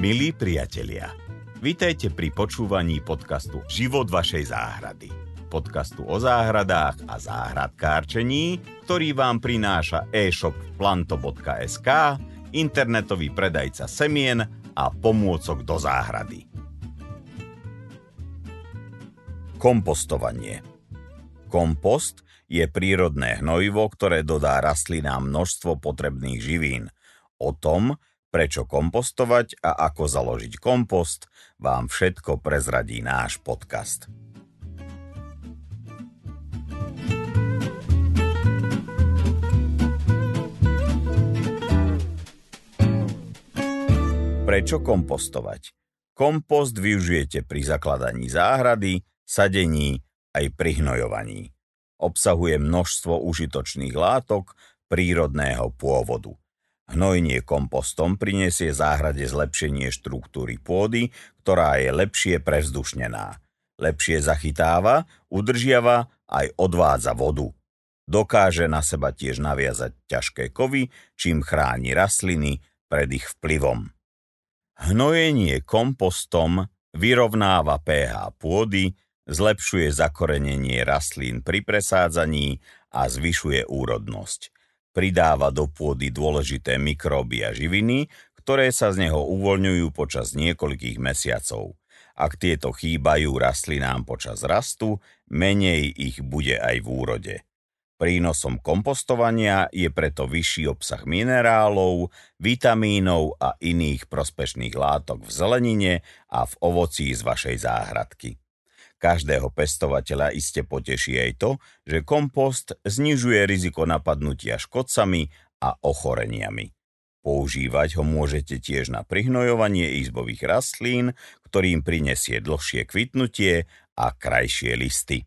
Milí priatelia, vítajte pri počúvaní podcastu Život vašej záhrady. Podcastu o záhradách a záhradkárčení, ktorý vám prináša e-shop planto.sk, internetový predajca semien a pomôcok do záhrady. Kompostovanie Kompost je prírodné hnojivo, ktoré dodá rastlinám množstvo potrebných živín. O tom, prečo kompostovať a ako založiť kompost, vám všetko prezradí náš podcast. Prečo kompostovať? Kompost využijete pri zakladaní záhrady, sadení aj pri hnojovaní. Obsahuje množstvo užitočných látok prírodného pôvodu. Hnojenie kompostom prinesie záhrade zlepšenie štruktúry pôdy, ktorá je lepšie prevzdušnená. Lepšie zachytáva, udržiava aj odvádza vodu. Dokáže na seba tiež naviazať ťažké kovy, čím chráni rastliny pred ich vplyvom. Hnojenie kompostom vyrovnáva pH pôdy, zlepšuje zakorenenie rastlín pri presádzaní a zvyšuje úrodnosť pridáva do pôdy dôležité mikróby a živiny, ktoré sa z neho uvoľňujú počas niekoľkých mesiacov. Ak tieto chýbajú rastlinám počas rastu, menej ich bude aj v úrode. Prínosom kompostovania je preto vyšší obsah minerálov, vitamínov a iných prospešných látok v zelenine a v ovocí z vašej záhradky. Každého pestovateľa iste poteší aj to, že kompost znižuje riziko napadnutia škodcami a ochoreniami. Používať ho môžete tiež na prihnojovanie izbových rastlín, ktorým prinesie dlhšie kvitnutie a krajšie listy.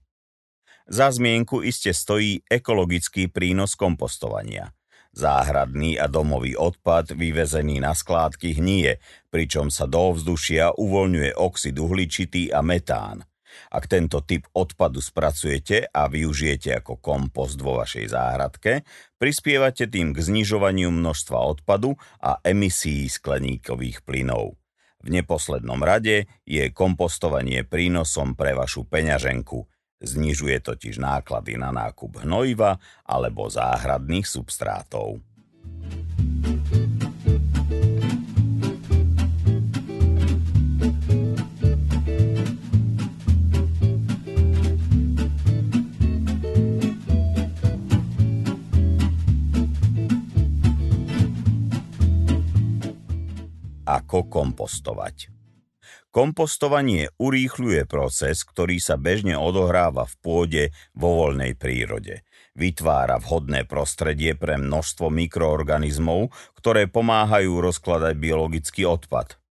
Za zmienku iste stojí ekologický prínos kompostovania. Záhradný a domový odpad vyvezený na skládky hnie, pričom sa do ovzdušia uvoľňuje oxid uhličitý a metán – ak tento typ odpadu spracujete a využijete ako kompost vo vašej záhradke, prispievate tým k znižovaniu množstva odpadu a emisí skleníkových plynov. V neposlednom rade je kompostovanie prínosom pre vašu peňaženku. Znižuje totiž náklady na nákup hnojiva alebo záhradných substrátov. Ako kompostovať. Kompostovanie urýchľuje proces, ktorý sa bežne odohráva v pôde vo voľnej prírode. Vytvára vhodné prostredie pre množstvo mikroorganizmov, ktoré pomáhajú rozkladať biologický odpad.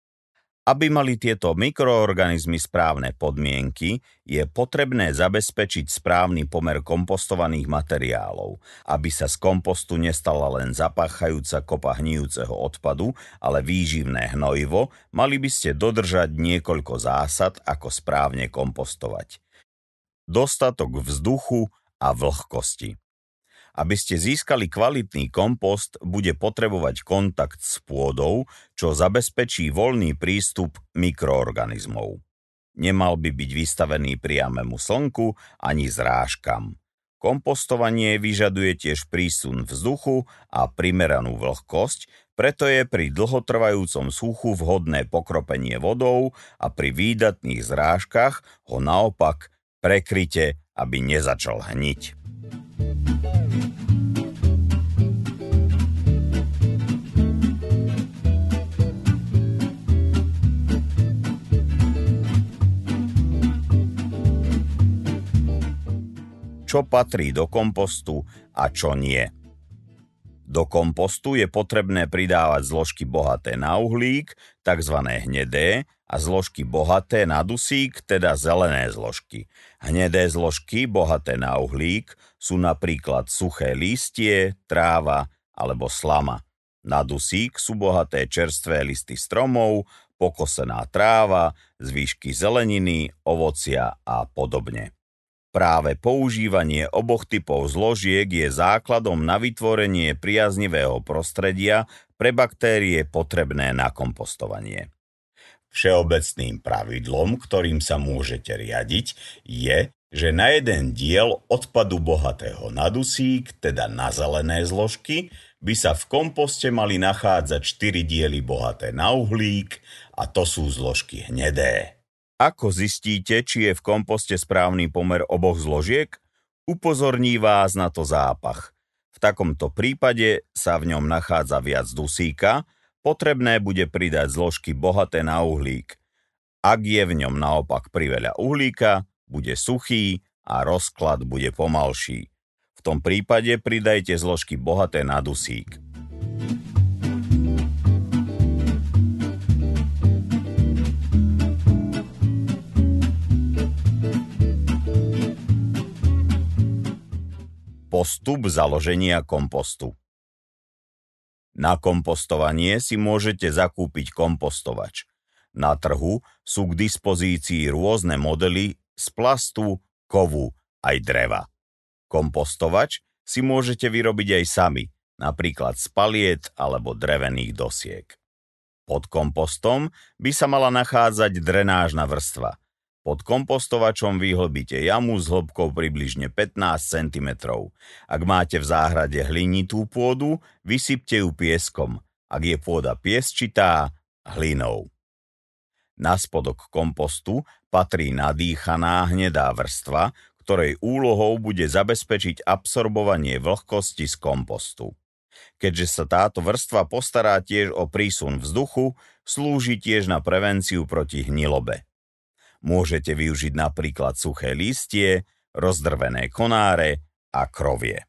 Aby mali tieto mikroorganizmy správne podmienky, je potrebné zabezpečiť správny pomer kompostovaných materiálov, aby sa z kompostu nestala len zapáchajúca kopa hnijúceho odpadu, ale výživné hnojivo, mali by ste dodržať niekoľko zásad, ako správne kompostovať. Dostatok vzduchu a vlhkosti. Aby ste získali kvalitný kompost, bude potrebovať kontakt s pôdou, čo zabezpečí voľný prístup mikroorganizmov. Nemal by byť vystavený priamému slnku ani zrážkam. Kompostovanie vyžaduje tiež prísun vzduchu a primeranú vlhkosť, preto je pri dlhotrvajúcom suchu vhodné pokropenie vodou a pri výdatných zrážkach ho naopak prekryte, aby nezačal hniť. Čo patrí do kompostu a čo nie. Do kompostu je potrebné pridávať zložky bohaté na uhlík, tzv. hnedé, a zložky bohaté na dusík, teda zelené zložky. Hnedé zložky bohaté na uhlík sú napríklad suché lístie, tráva alebo slama. Na dusík sú bohaté čerstvé listy stromov, pokosená tráva, zvýšky zeleniny, ovocia a podobne. Práve používanie oboch typov zložiek je základom na vytvorenie priaznivého prostredia pre baktérie potrebné na kompostovanie. Všeobecným pravidlom, ktorým sa môžete riadiť, je, že na jeden diel odpadu bohatého na dusík, teda na zelené zložky, by sa v komposte mali nachádzať 4 diely bohaté na uhlík a to sú zložky hnedé. Ako zistíte, či je v komposte správny pomer oboch zložiek? Upozorní vás na to zápach. V takomto prípade sa v ňom nachádza viac dusíka, potrebné bude pridať zložky bohaté na uhlík. Ak je v ňom naopak priveľa uhlíka, bude suchý a rozklad bude pomalší. V tom prípade pridajte zložky bohaté na dusík. Postup založenia kompostu na kompostovanie si môžete zakúpiť kompostovač. Na trhu sú k dispozícii rôzne modely z plastu, kovu aj dreva. Kompostovač si môžete vyrobiť aj sami, napríklad z paliet alebo drevených dosiek. Pod kompostom by sa mala nachádzať drenážna vrstva. Pod kompostovačom vyhlbíte jamu s hĺbkou približne 15 cm. Ak máte v záhrade hlinitú pôdu, vysypte ju pieskom. Ak je pôda piesčitá, hlinou. Na spodok kompostu patrí nadýchaná hnedá vrstva, ktorej úlohou bude zabezpečiť absorbovanie vlhkosti z kompostu. Keďže sa táto vrstva postará tiež o prísun vzduchu, slúži tiež na prevenciu proti hnilobe. Môžete využiť napríklad suché listie, rozdrvené konáre a krovie.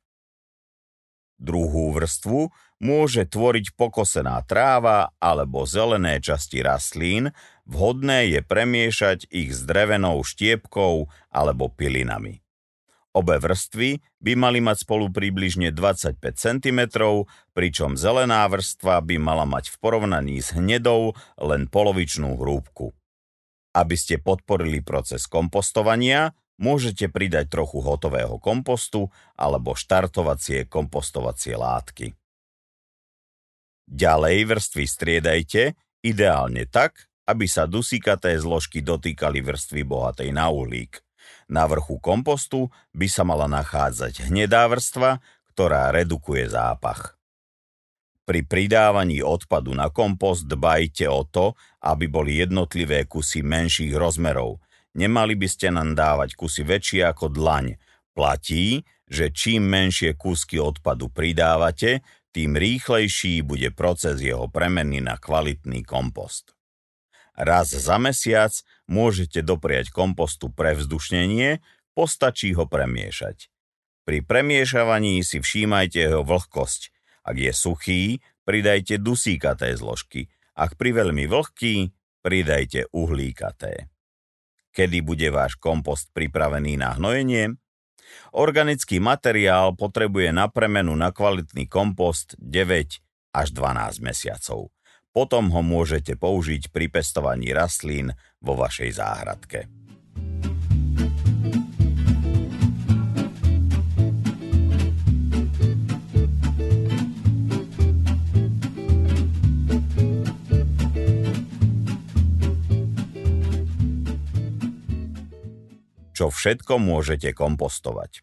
Druhú vrstvu môže tvoriť pokosená tráva alebo zelené časti rastlín, vhodné je premiešať ich s drevenou štiepkou alebo pilinami. Obe vrstvy by mali mať spolu približne 25 cm, pričom zelená vrstva by mala mať v porovnaní s hnedou len polovičnú hrúbku. Aby ste podporili proces kompostovania, môžete pridať trochu hotového kompostu alebo štartovacie kompostovacie látky. Ďalej vrstvy striedajte, ideálne tak, aby sa dusíkaté zložky dotýkali vrstvy bohatej na uhlík. Na vrchu kompostu by sa mala nachádzať hnedá vrstva, ktorá redukuje zápach. Pri pridávaní odpadu na kompost dbajte o to, aby boli jednotlivé kusy menších rozmerov. Nemali by ste nám dávať kusy väčšie ako dlaň. Platí, že čím menšie kúsky odpadu pridávate, tým rýchlejší bude proces jeho premeny na kvalitný kompost. Raz za mesiac môžete dopriať kompostu pre vzdušnenie, postačí ho premiešať. Pri premiešavaní si všímajte jeho vlhkosť, ak je suchý, pridajte dusíkaté zložky. Ak priveľmi vlhký, pridajte uhlíkaté. Kedy bude váš kompost pripravený na hnojenie? Organický materiál potrebuje na premenu na kvalitný kompost 9 až 12 mesiacov. Potom ho môžete použiť pri pestovaní rastlín vo vašej záhradke. Čo všetko môžete kompostovať.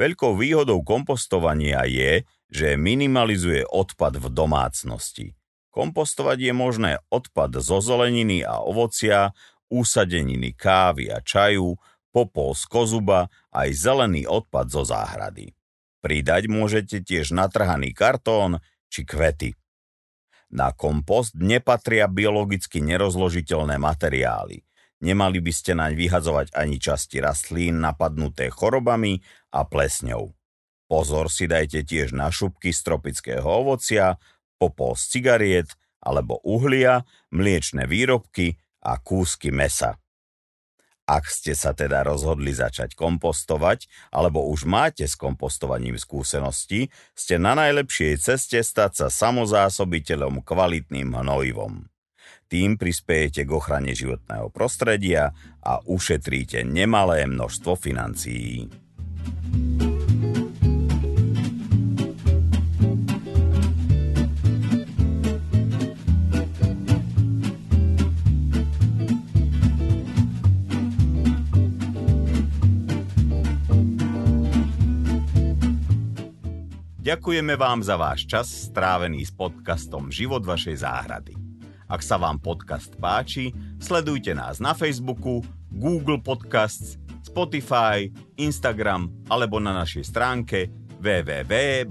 Veľkou výhodou kompostovania je, že minimalizuje odpad v domácnosti. Kompostovať je možné odpad zo zeleniny a ovocia, úsadeniny kávy a čaju, popol z kozuba aj zelený odpad zo záhrady. Pridať môžete tiež natrhaný kartón či kvety. Na kompost nepatria biologicky nerozložiteľné materiály. Nemali by ste naň vyhadzovať ani časti rastlín napadnuté chorobami a plesňou. Pozor si dajte tiež na šupky z tropického ovocia, popol z cigariet alebo uhlia, mliečne výrobky a kúsky mesa. Ak ste sa teda rozhodli začať kompostovať, alebo už máte s kompostovaním skúsenosti, ste na najlepšej ceste stať sa samozásobiteľom kvalitným hnojivom. Tým prispejete k ochrane životného prostredia a ušetríte nemalé množstvo financií. Ďakujeme vám za váš čas strávený s podcastom Život vašej záhrady. Ak sa vám podcast páči, sledujte nás na Facebooku, Google Podcasts, Spotify, Instagram alebo na našej stránke www.planto.sk.